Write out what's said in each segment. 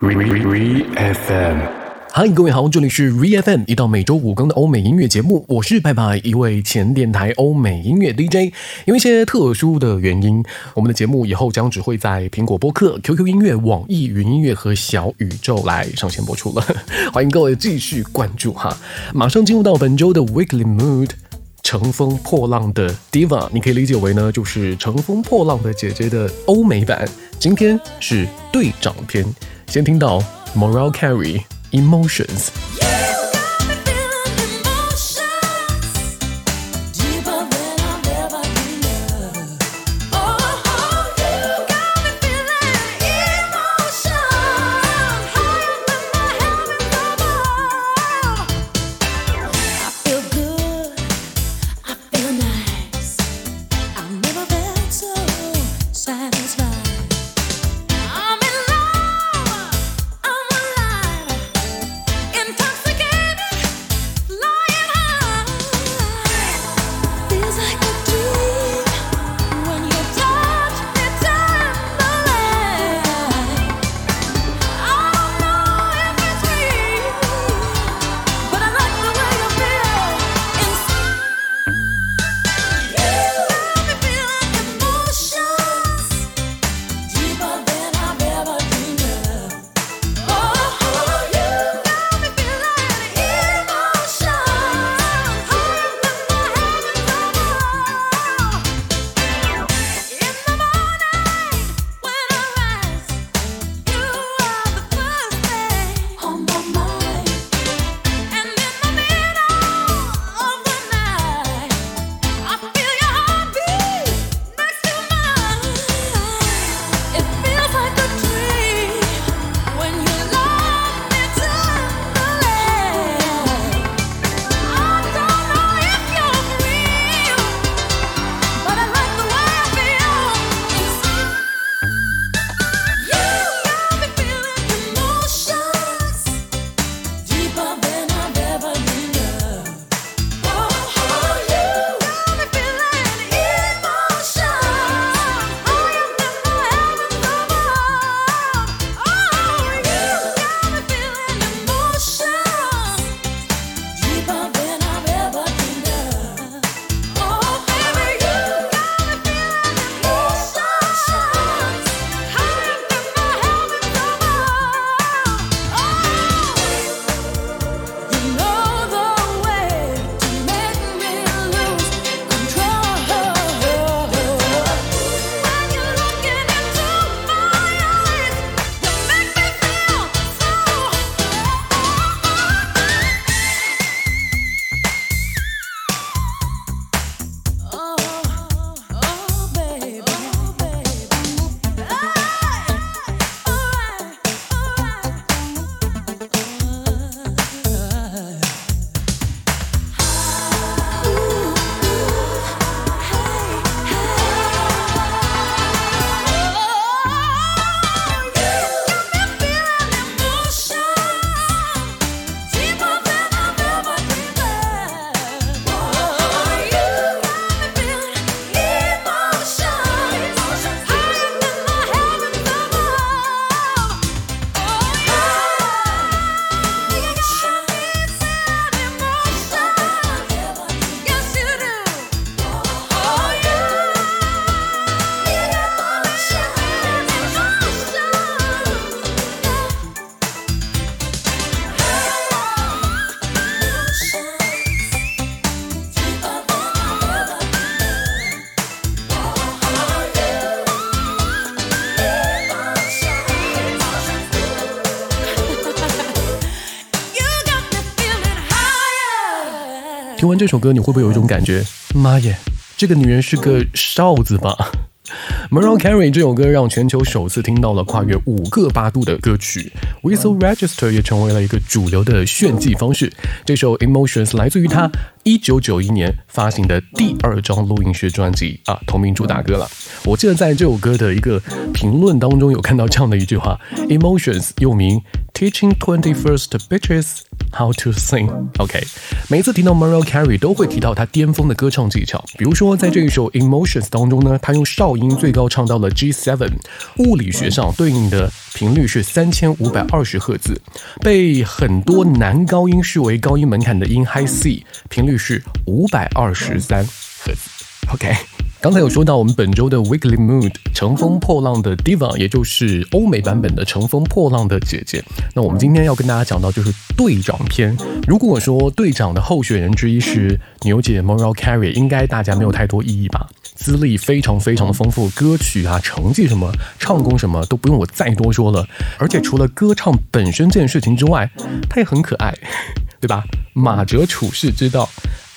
Re FM，嗨，各位好，这里是 Re FM，一档每周五更的欧美音乐节目，我是派派，一位前电台欧美音乐 DJ。因为一些特殊的原因，我们的节目以后将只会在苹果播客、QQ 音乐、网易云音乐和小宇宙来上线播出了。欢迎各位继续关注哈，马上进入到本周的 Weekly Mood。乘风破浪的 Diva，你可以理解为呢，就是乘风破浪的姐姐的欧美版。今天是队长篇。先听到 Mariah Carey Emotions。 听完这首歌，你会不会有一种感觉？妈耶，这个女人是个哨子吧？Mariah Carey 这首歌让全球首次听到了跨越五个八度的歌曲，Whistle Register 也成为了一个主流的炫技方式。这首 Emotions 来自于她一九九一年发行的第二张录音室专辑啊，同名主打歌了。我记得在这首歌的一个评论当中有看到这样的一句话：Emotions 又名 Teaching Twenty First Bitches How to Sing。OK，每次提到 Mariah Carey 都会提到她巅峰的歌唱技巧，比如说在这一首 Emotions 当中呢，她用哨音最高唱到了 G7，物理学上对应的频率是三千五百二十赫兹，被很多男高音视为高音门槛的音 High C，频率是五百二十三赫兹。OK。刚才有说到我们本周的 Weekly Mood，乘风破浪的 Diva，也就是欧美版本的乘风破浪的姐姐。那我们今天要跟大家讲到就是队长篇。如果说队长的候选人之一是牛姐 Mariah Carey，应该大家没有太多异议吧？资历非常非常的丰富，歌曲啊、成绩什么、唱功什么都不用我再多说了。而且除了歌唱本身这件事情之外，她也很可爱，对吧？马哲处世之道。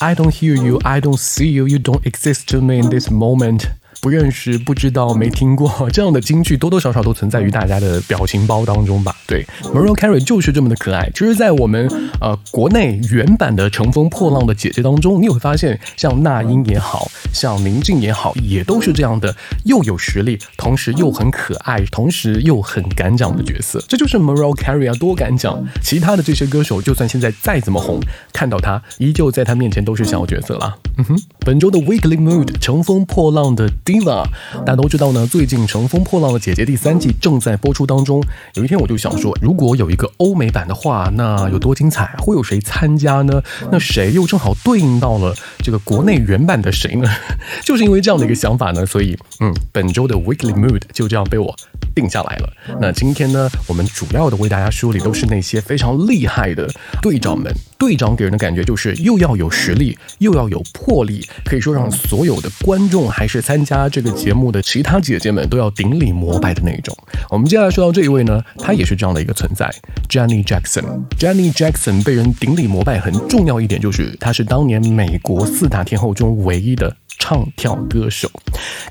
I don't hear you, I don't see you, you don't exist to me in this moment。不认识、不知道、没听过 这样的金句，多多少少都存在于大家的表情包当中吧？对，Mariah Carey 就是这么的可爱。其实，在我们呃国内原版的《乘风破浪的姐姐》当中，你会发现，像那英也好像宁静也好，也都是这样的，又有实力，同时又很可爱，同时又很敢讲的角色。这就是 Mariah Carey 啊，多敢讲！其他的这些歌手，就算现在再怎么红，看到他，依旧在他面前都是小角色啦。嗯哼，本周的 Weekly Mood，乘风破浪的。Diva，大家都知道呢。最近《乘风破浪的姐姐》第三季正在播出当中。有一天我就想说，如果有一个欧美版的话，那有多精彩？会有谁参加呢？那谁又正好对应到了这个国内原版的谁呢？就是因为这样的一个想法呢，所以嗯，本周的 Weekly Mood 就这样被我定下来了。那今天呢，我们主要的为大家梳理都是那些非常厉害的队长们。队长给人的感觉就是又要有实力，又要有魄力，可以说让所有的观众还是参加这个节目的其他姐姐们都要顶礼膜拜的那一种。我们接下来说到这一位呢，她也是这样的一个存在，Jenny Jackson。Jenny Jackson 被人顶礼膜拜很重要一点就是她是当年美国四大天后中唯一的唱跳歌手。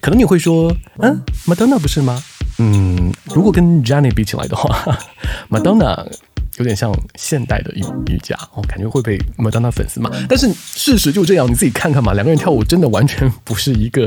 可能你会说，嗯，Madonna 不是吗？嗯，如果跟 Jenny 比起来的话，Madonna。有点像现代的瑜瑜伽哦，感觉会被 Madonna 粉丝骂。但是事实就这样，你自己看看嘛，两个人跳舞真的完全不是一个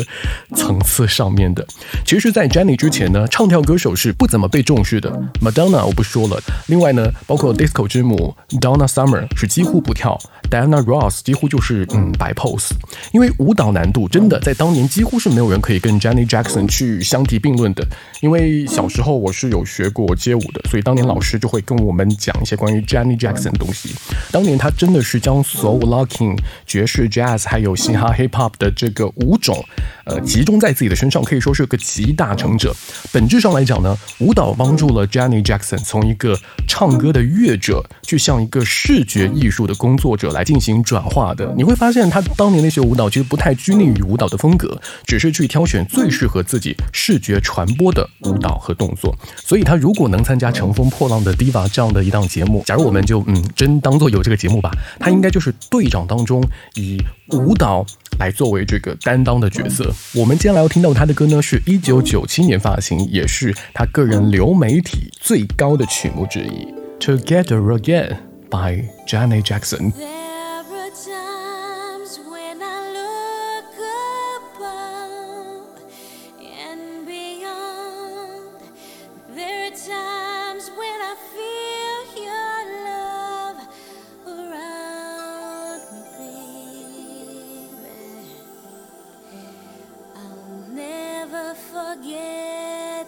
层次上面的。其实，在 Jenny 之前呢，唱跳歌手是不怎么被重视的。Madonna 我不说了，另外呢，包括 Disco 之母 Donna Summer 是几乎不跳，Diana Ross 几乎就是嗯摆 pose，因为舞蹈难度真的在当年几乎是没有人可以跟 Jenny Jackson 去相提并论的。因为小时候我是有学过街舞的，所以当年老师就会跟我们讲。一些关于 Jenny Jackson 的东西，当年他真的是将所有 locking、爵士、Jazz 还有嘻哈、Hip Hop 的这个五种，呃，集中在自己的身上，可以说是个集大成者。本质上来讲呢，舞蹈帮助了 Jenny Jackson 从一个唱歌的乐者，去向一个视觉艺术的工作者来进行转化的。你会发现，他当年那些舞蹈其实不太拘泥于舞蹈的风格，只是去挑选最适合自己视觉传播的舞蹈和动作。所以，他如果能参加《乘风破浪的 Diva》这样的一档。节目，假如我们就嗯真当做有这个节目吧，他应该就是队长当中以舞蹈来作为这个担当的角色。我们接下来要听到他的歌呢，是一九九七年发行，也是他个人流媒体最高的曲目之一，《Together Again》by Janet Jackson。Forget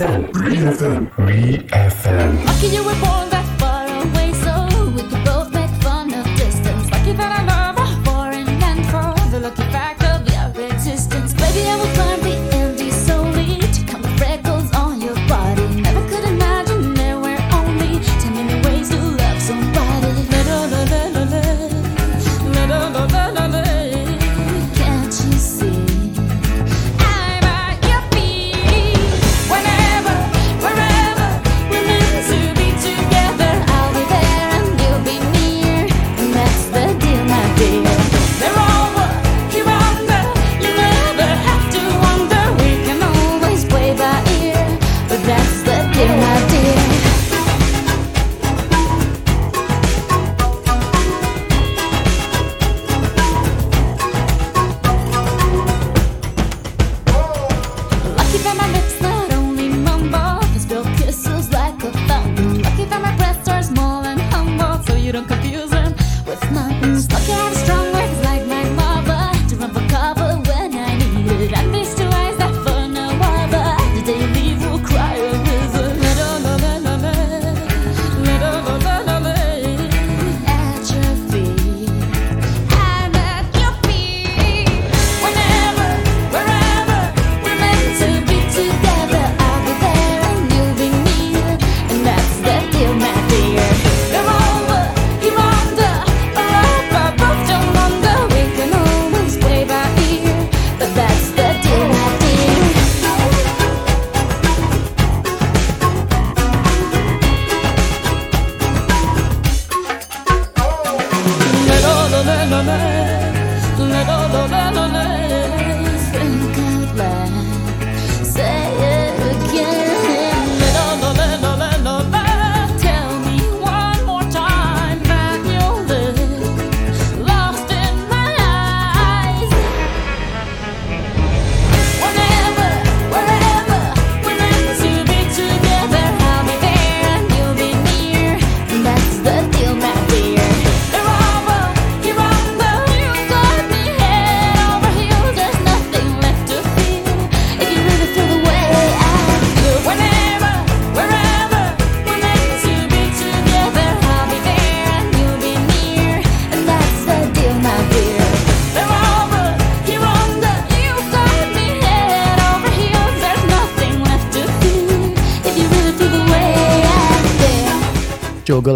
FM. Re FM. Re FM. Lucky you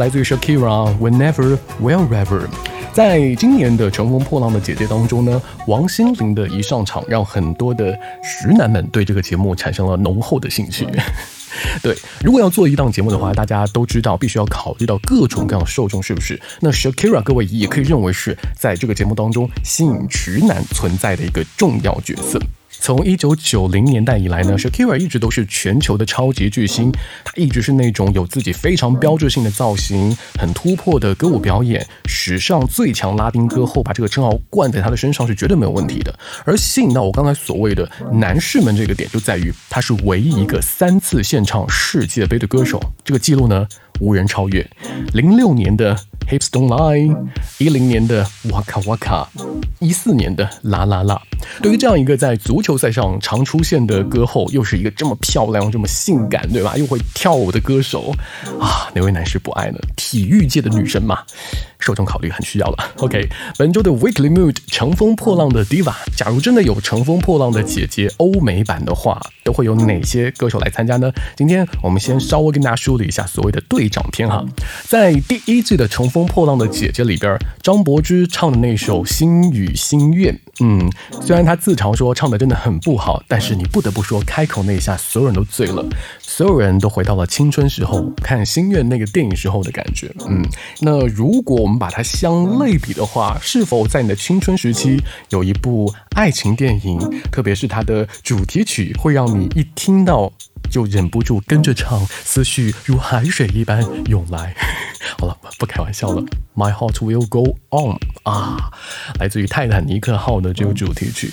来自于 Shakira Whenever Wherever。在今年的《乘风破浪的姐姐》当中呢，王心凌的一上场，让很多的直男们对这个节目产生了浓厚的兴趣。对，如果要做一档节目的话，大家都知道必须要考虑到各种各样的受众，是不是？那 Shakira 各位也可以认为是在这个节目当中吸引直男存在的一个重要角色。从一九九零年代以来呢，Shakira 一直都是全球的超级巨星，她一直是那种有自己非常标志性的造型、很突破的歌舞表演，史上最强拉丁歌后，把这个称号冠在她的身上是绝对没有问题的。而吸引到我刚才所谓的男士们这个点，就在于她是唯一一个三次献唱世界杯的歌手，这个记录呢无人超越。零六年的 Hips Don't Lie，一零年的 Waka Waka，一四年的啦啦啦。对于这样一个在足球赛上常出现的歌后，又是一个这么漂亮、这么性感，对吧？又会跳舞的歌手啊，哪位男士不爱呢？体育界的女神嘛，受众考虑很需要了。OK，本周的 Weekly Mood 乘风破浪的 Diva，假如真的有乘风破浪的姐姐欧美版的话，都会有哪些歌手来参加呢？今天我们先稍微跟大家梳理一下所谓的队长篇哈。在第一季的《乘风破浪的姐姐》里边，张柏芝唱的那首《心语心愿》，嗯，虽然她自嘲说唱的真的很不好，但是你不得不说，开口那一下，所有人都醉了，所有人都回到了青春时候看《心愿》那个电影时候的感觉。嗯，那如果我们把它相类比的话，是否在你的青春时期有一部爱情电影，特别是它的主题曲，会让你一听到就忍不住跟着唱，思绪如海水一般涌来？好了，不开玩笑了，My heart will go on 啊，来自于泰坦尼克号的这个主题曲。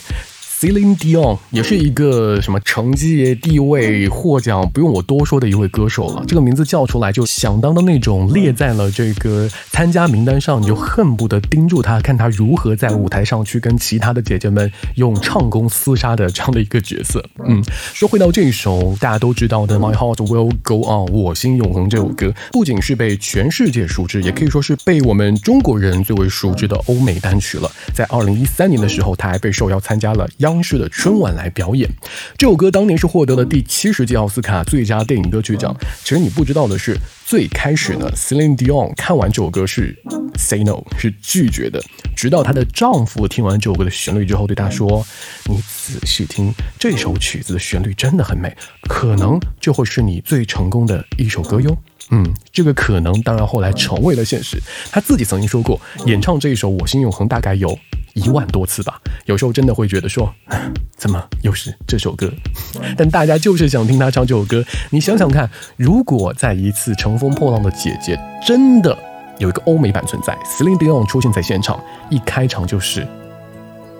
Celine Dion 也是一个什么成绩、地位、获奖不用我多说的一位歌手了。这个名字叫出来就响当当那种列在了这个参加名单上，你就恨不得盯住他，看他如何在舞台上去跟其他的姐姐们用唱功厮杀的这样的一个角色。嗯，说回到这一首大家都知道的《My Heart Will Go On》，我心永恒这首歌，不仅是被全世界熟知，也可以说是被我们中国人最为熟知的欧美单曲了。在二零一三年的时候，他还被受邀参加了央央视的春晚来表演。这首歌当年是获得了第七十届奥斯卡最佳电影歌曲奖。其实你不知道的是，最开始呢，Celine Dion 看完这首歌是 say no，是拒绝的。直到她的丈夫听完这首歌的旋律之后，对她说：“你仔细听，这首曲子的旋律真的很美，可能就会是你最成功的一首歌哟。”嗯，这个可能当然后来成为了现实。他自己曾经说过，演唱这一首《我心永恒》大概有一万多次吧。有时候真的会觉得说，怎么又是这首歌？但大家就是想听他唱这首歌。你想想看，如果在一次乘风破浪的姐姐真的有一个欧美版存在，Celine Dion 出现在现场，一开场就是，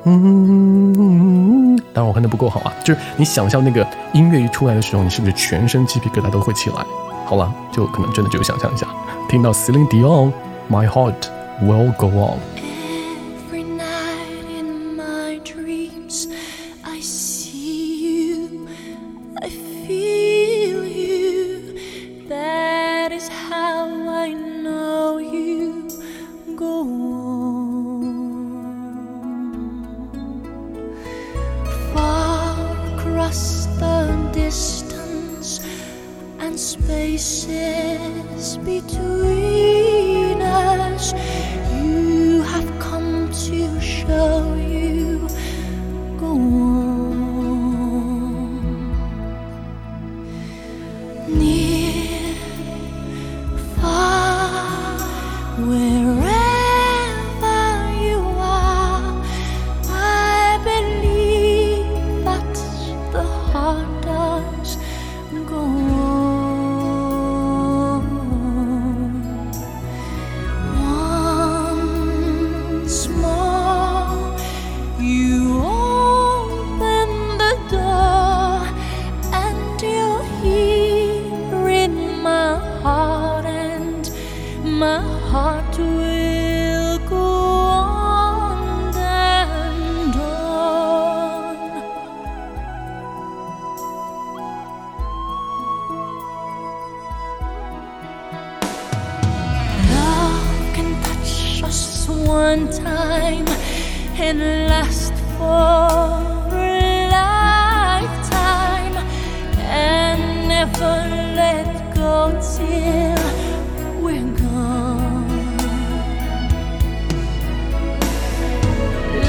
嗯，当然我看的不够好啊，就是你想象那个音乐一出来的时候，你是不是全身鸡皮疙瘩都会起来？好了，就可能真的只有想象一下，听到 Celine Dion，My heart will go on。Go on. Far across the distance and spaces between one time and last for a lifetime and never let go till we're gone.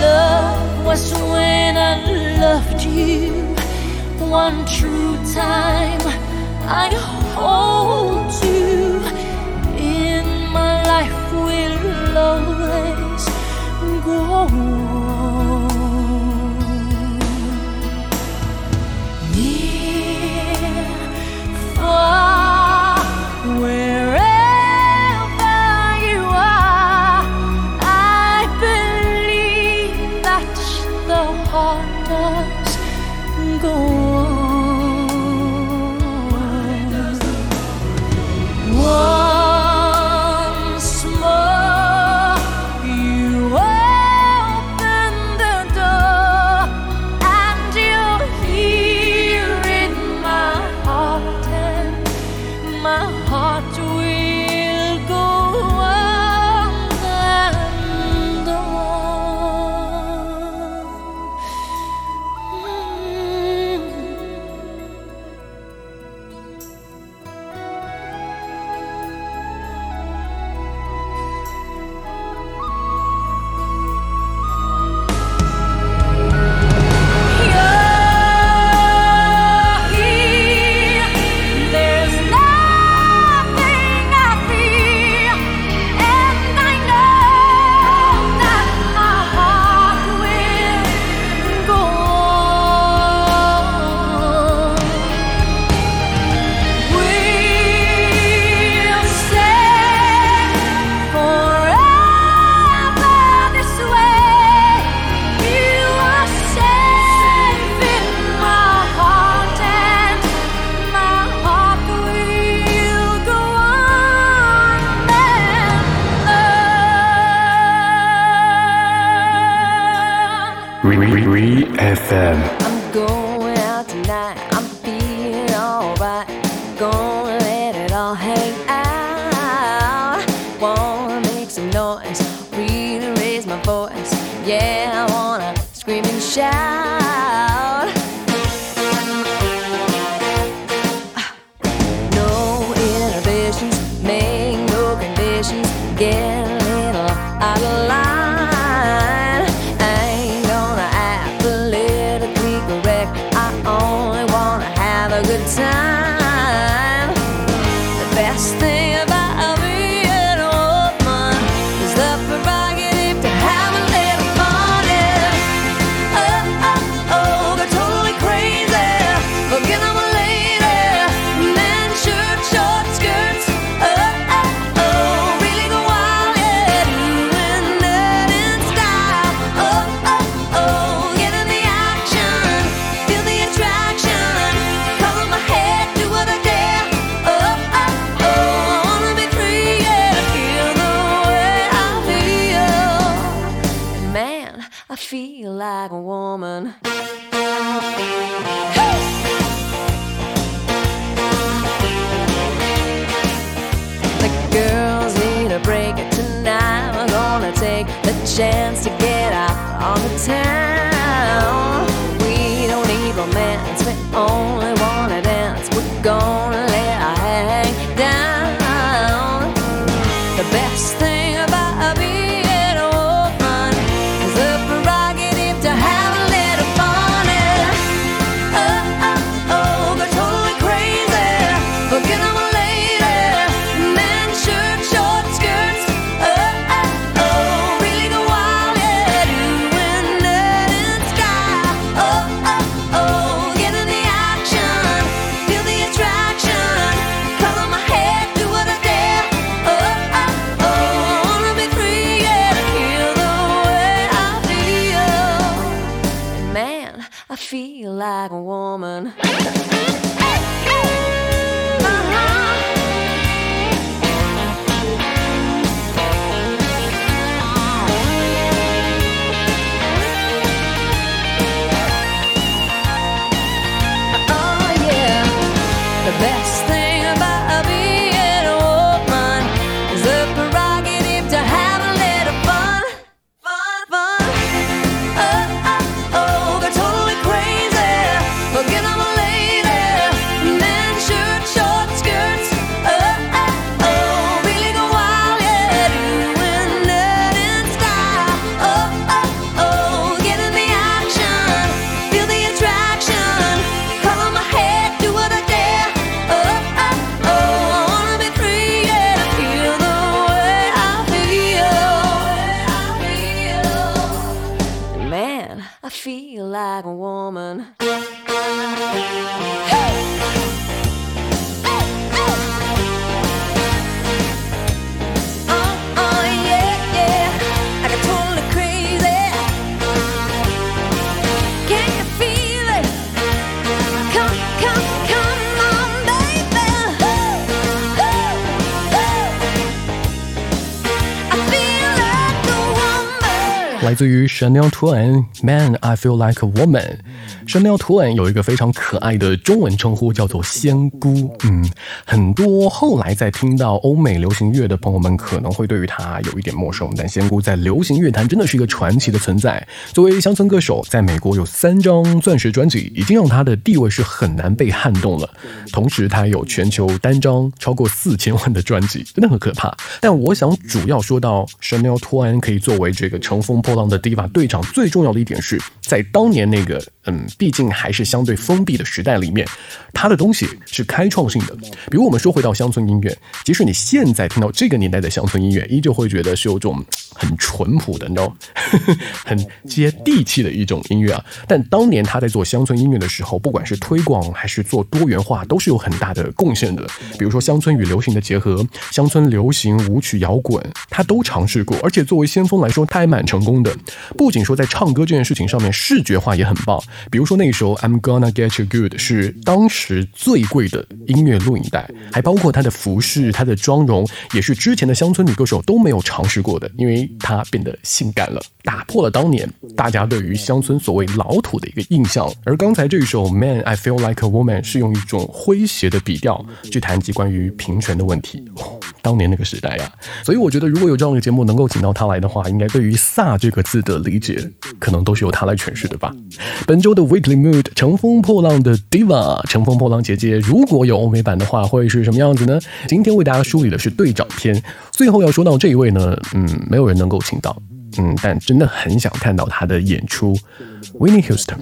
Love was when I loved you one true time. I hold you will always go on. FM. Chanel Twain Man I Feel Like a Woman。Chanel twan 有一个非常可爱的中文称呼，叫做仙姑。嗯，很多后来在听到欧美流行乐的朋友们可能会对于她有一点陌生，但仙姑在流行乐坛真的是一个传奇的存在。作为乡村歌手，在美国有三张钻石专辑，已经让她的地位是很难被撼动了。同时，她有全球单张超过四千万的专辑，真的很可怕。但我想主要说到 Chanel twan 可以作为这个乘风破浪的 diva 队长，最重要的一点是在当年那个嗯，毕竟还是相对封闭的时代里面，他的东西是开创性的。比如我们说回到乡村音乐，即使你现在听到这个年代的乡村音乐，依旧会觉得是有种很淳朴的，你知道，很接地气的一种音乐啊。但当年他在做乡村音乐的时候，不管是推广还是做多元化，都是有很大的贡献的。比如说乡村与流行的结合，乡村流行舞曲、摇滚，他都尝试过。而且作为先锋来说，他还蛮成功的。不仅说在唱歌这件事情上面视觉化也很棒，比如说那首《I'm Gonna Get You Good》是当时最贵的音乐录影带，还包括她的服饰、她的妆容，也是之前的乡村女歌手都没有尝试过的。因为她变得性感了，打破了当年大家对于乡村所谓老土的一个印象。而刚才这一首《Man I Feel Like a Woman》是用一种诙谐的笔调去谈及关于平权的问题。当年那个时代呀、所以我觉得如果有这样的节目能够请到她来的话，应该对于“飒”这个字的理解，可能都是由她来诠释的吧。本周的 Weekly Mood，乘风破浪的 Diva，乘风破浪姐姐，如果有欧美版的话，会是什么样子呢？今天为大家梳理的是队长篇。最后要说到这一位呢，嗯，没有人能够请到，嗯，但真的很想看到他的演出，Winnie Houston。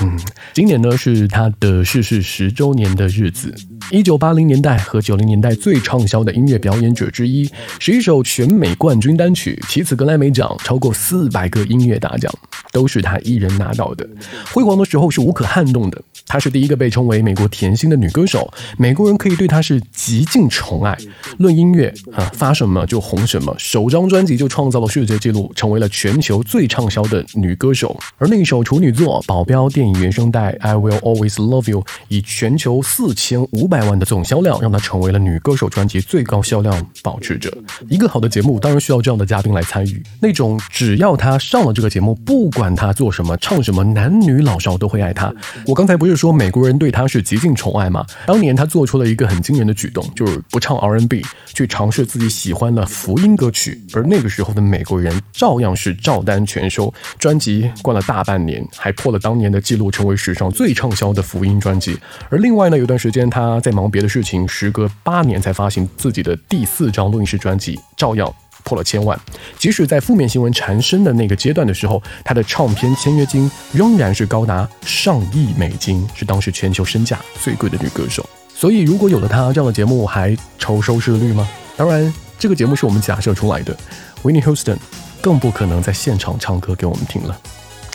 嗯，今年呢是他的逝世十周年的日子。一九八零年代和九零年代最畅销的音乐表演者之一，十一首全美冠军单曲，其次格莱美奖超过四百个音乐大奖，都是他一人拿到的。辉煌的时候是无可撼动的，她是第一个被称为美国甜心的女歌手，美国人可以对她是极尽宠爱。论音乐啊，发什么就红什么，首张专辑就创造了世界纪录，成为了全球最畅销的女歌手。而那一首处女作《保镖》电影原声带《I Will Always Love You》以全球四千五百万的总销量，让她成为了女歌手专辑最高销量保持者。一个好的节目当然需要这样的嘉宾来参与，那种只要她上了这个节目，不管她做什么、唱什么，男女老少都会爱她。我刚才不是说美国人对他是极尽宠爱吗？当年他做出了一个很惊人的举动，就是不唱 R N B，去尝试自己喜欢的福音歌曲。而那个时候的美国人照样是照单全收，专辑灌了大半年，还破了当年的记录，成为史上最畅销的福音专辑。而另外呢，有段时间他在忙别的事情，时隔八年才发行自己的第四张录音室专辑，照样。破了千万，即使在负面新闻缠身的那个阶段的时候，她的唱片签约金仍然是高达上亿美金，是当时全球身价最贵的女歌手。所以，如果有了她这样的节目，还愁收视率吗？当然，这个节目是我们假设出来的。Winnie Houston 更不可能在现场唱歌给我们听了，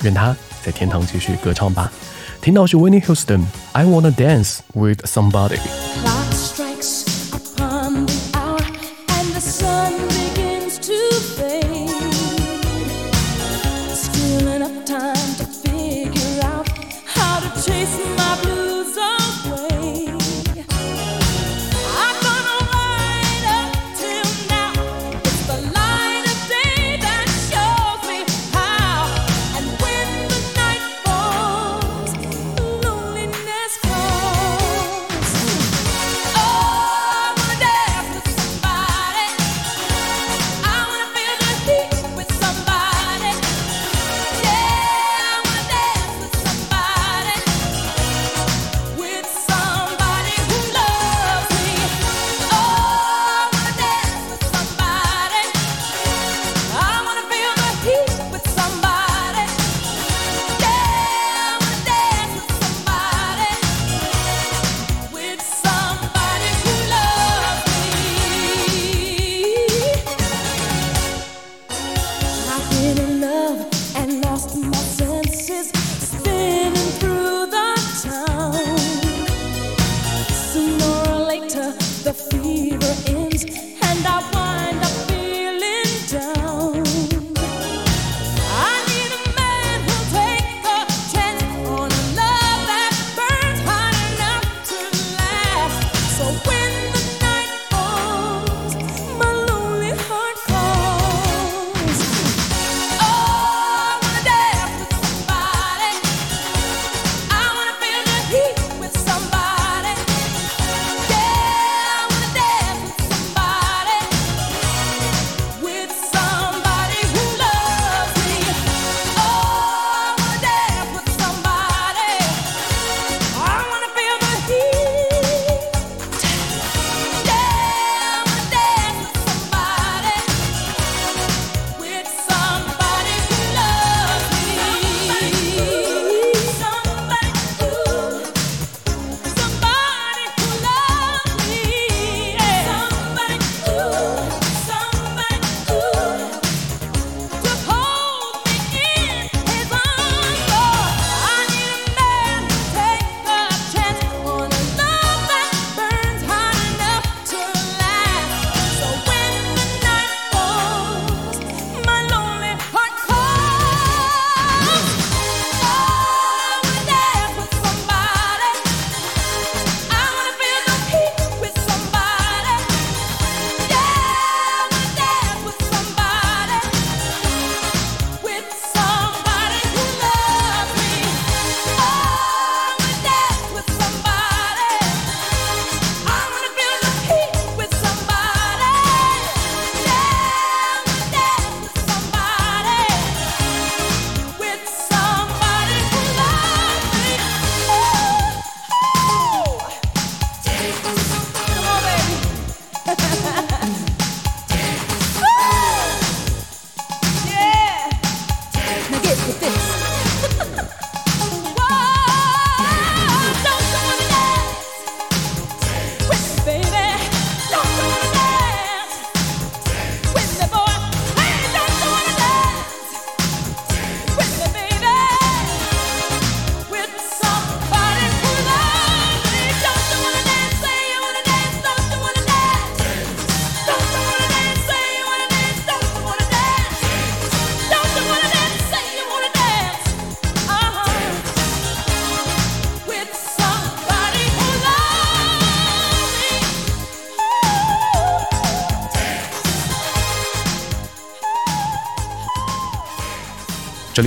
愿她在天堂继续歌唱吧。听到是 Winnie Houston，I wanna dance with somebody。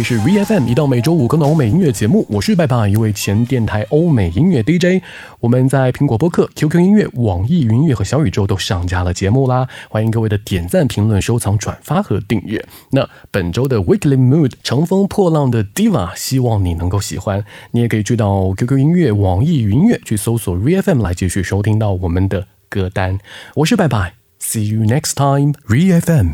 是 VFM，一到每周五更的欧美音乐节目，我是拜拜，一位前电台欧美音乐 DJ。我们在苹果播客、QQ 音乐、网易云音乐和小宇宙都上架了节目啦，欢迎各位的点赞、评论、收藏、转发和订阅。那本周的 Weekly Mood 乘风破浪的 Diva，希望你能够喜欢。你也可以去到 QQ 音乐、网易云音乐去搜索 VFM 来继续收听到我们的歌单。我是拜拜，See you next time，VFM。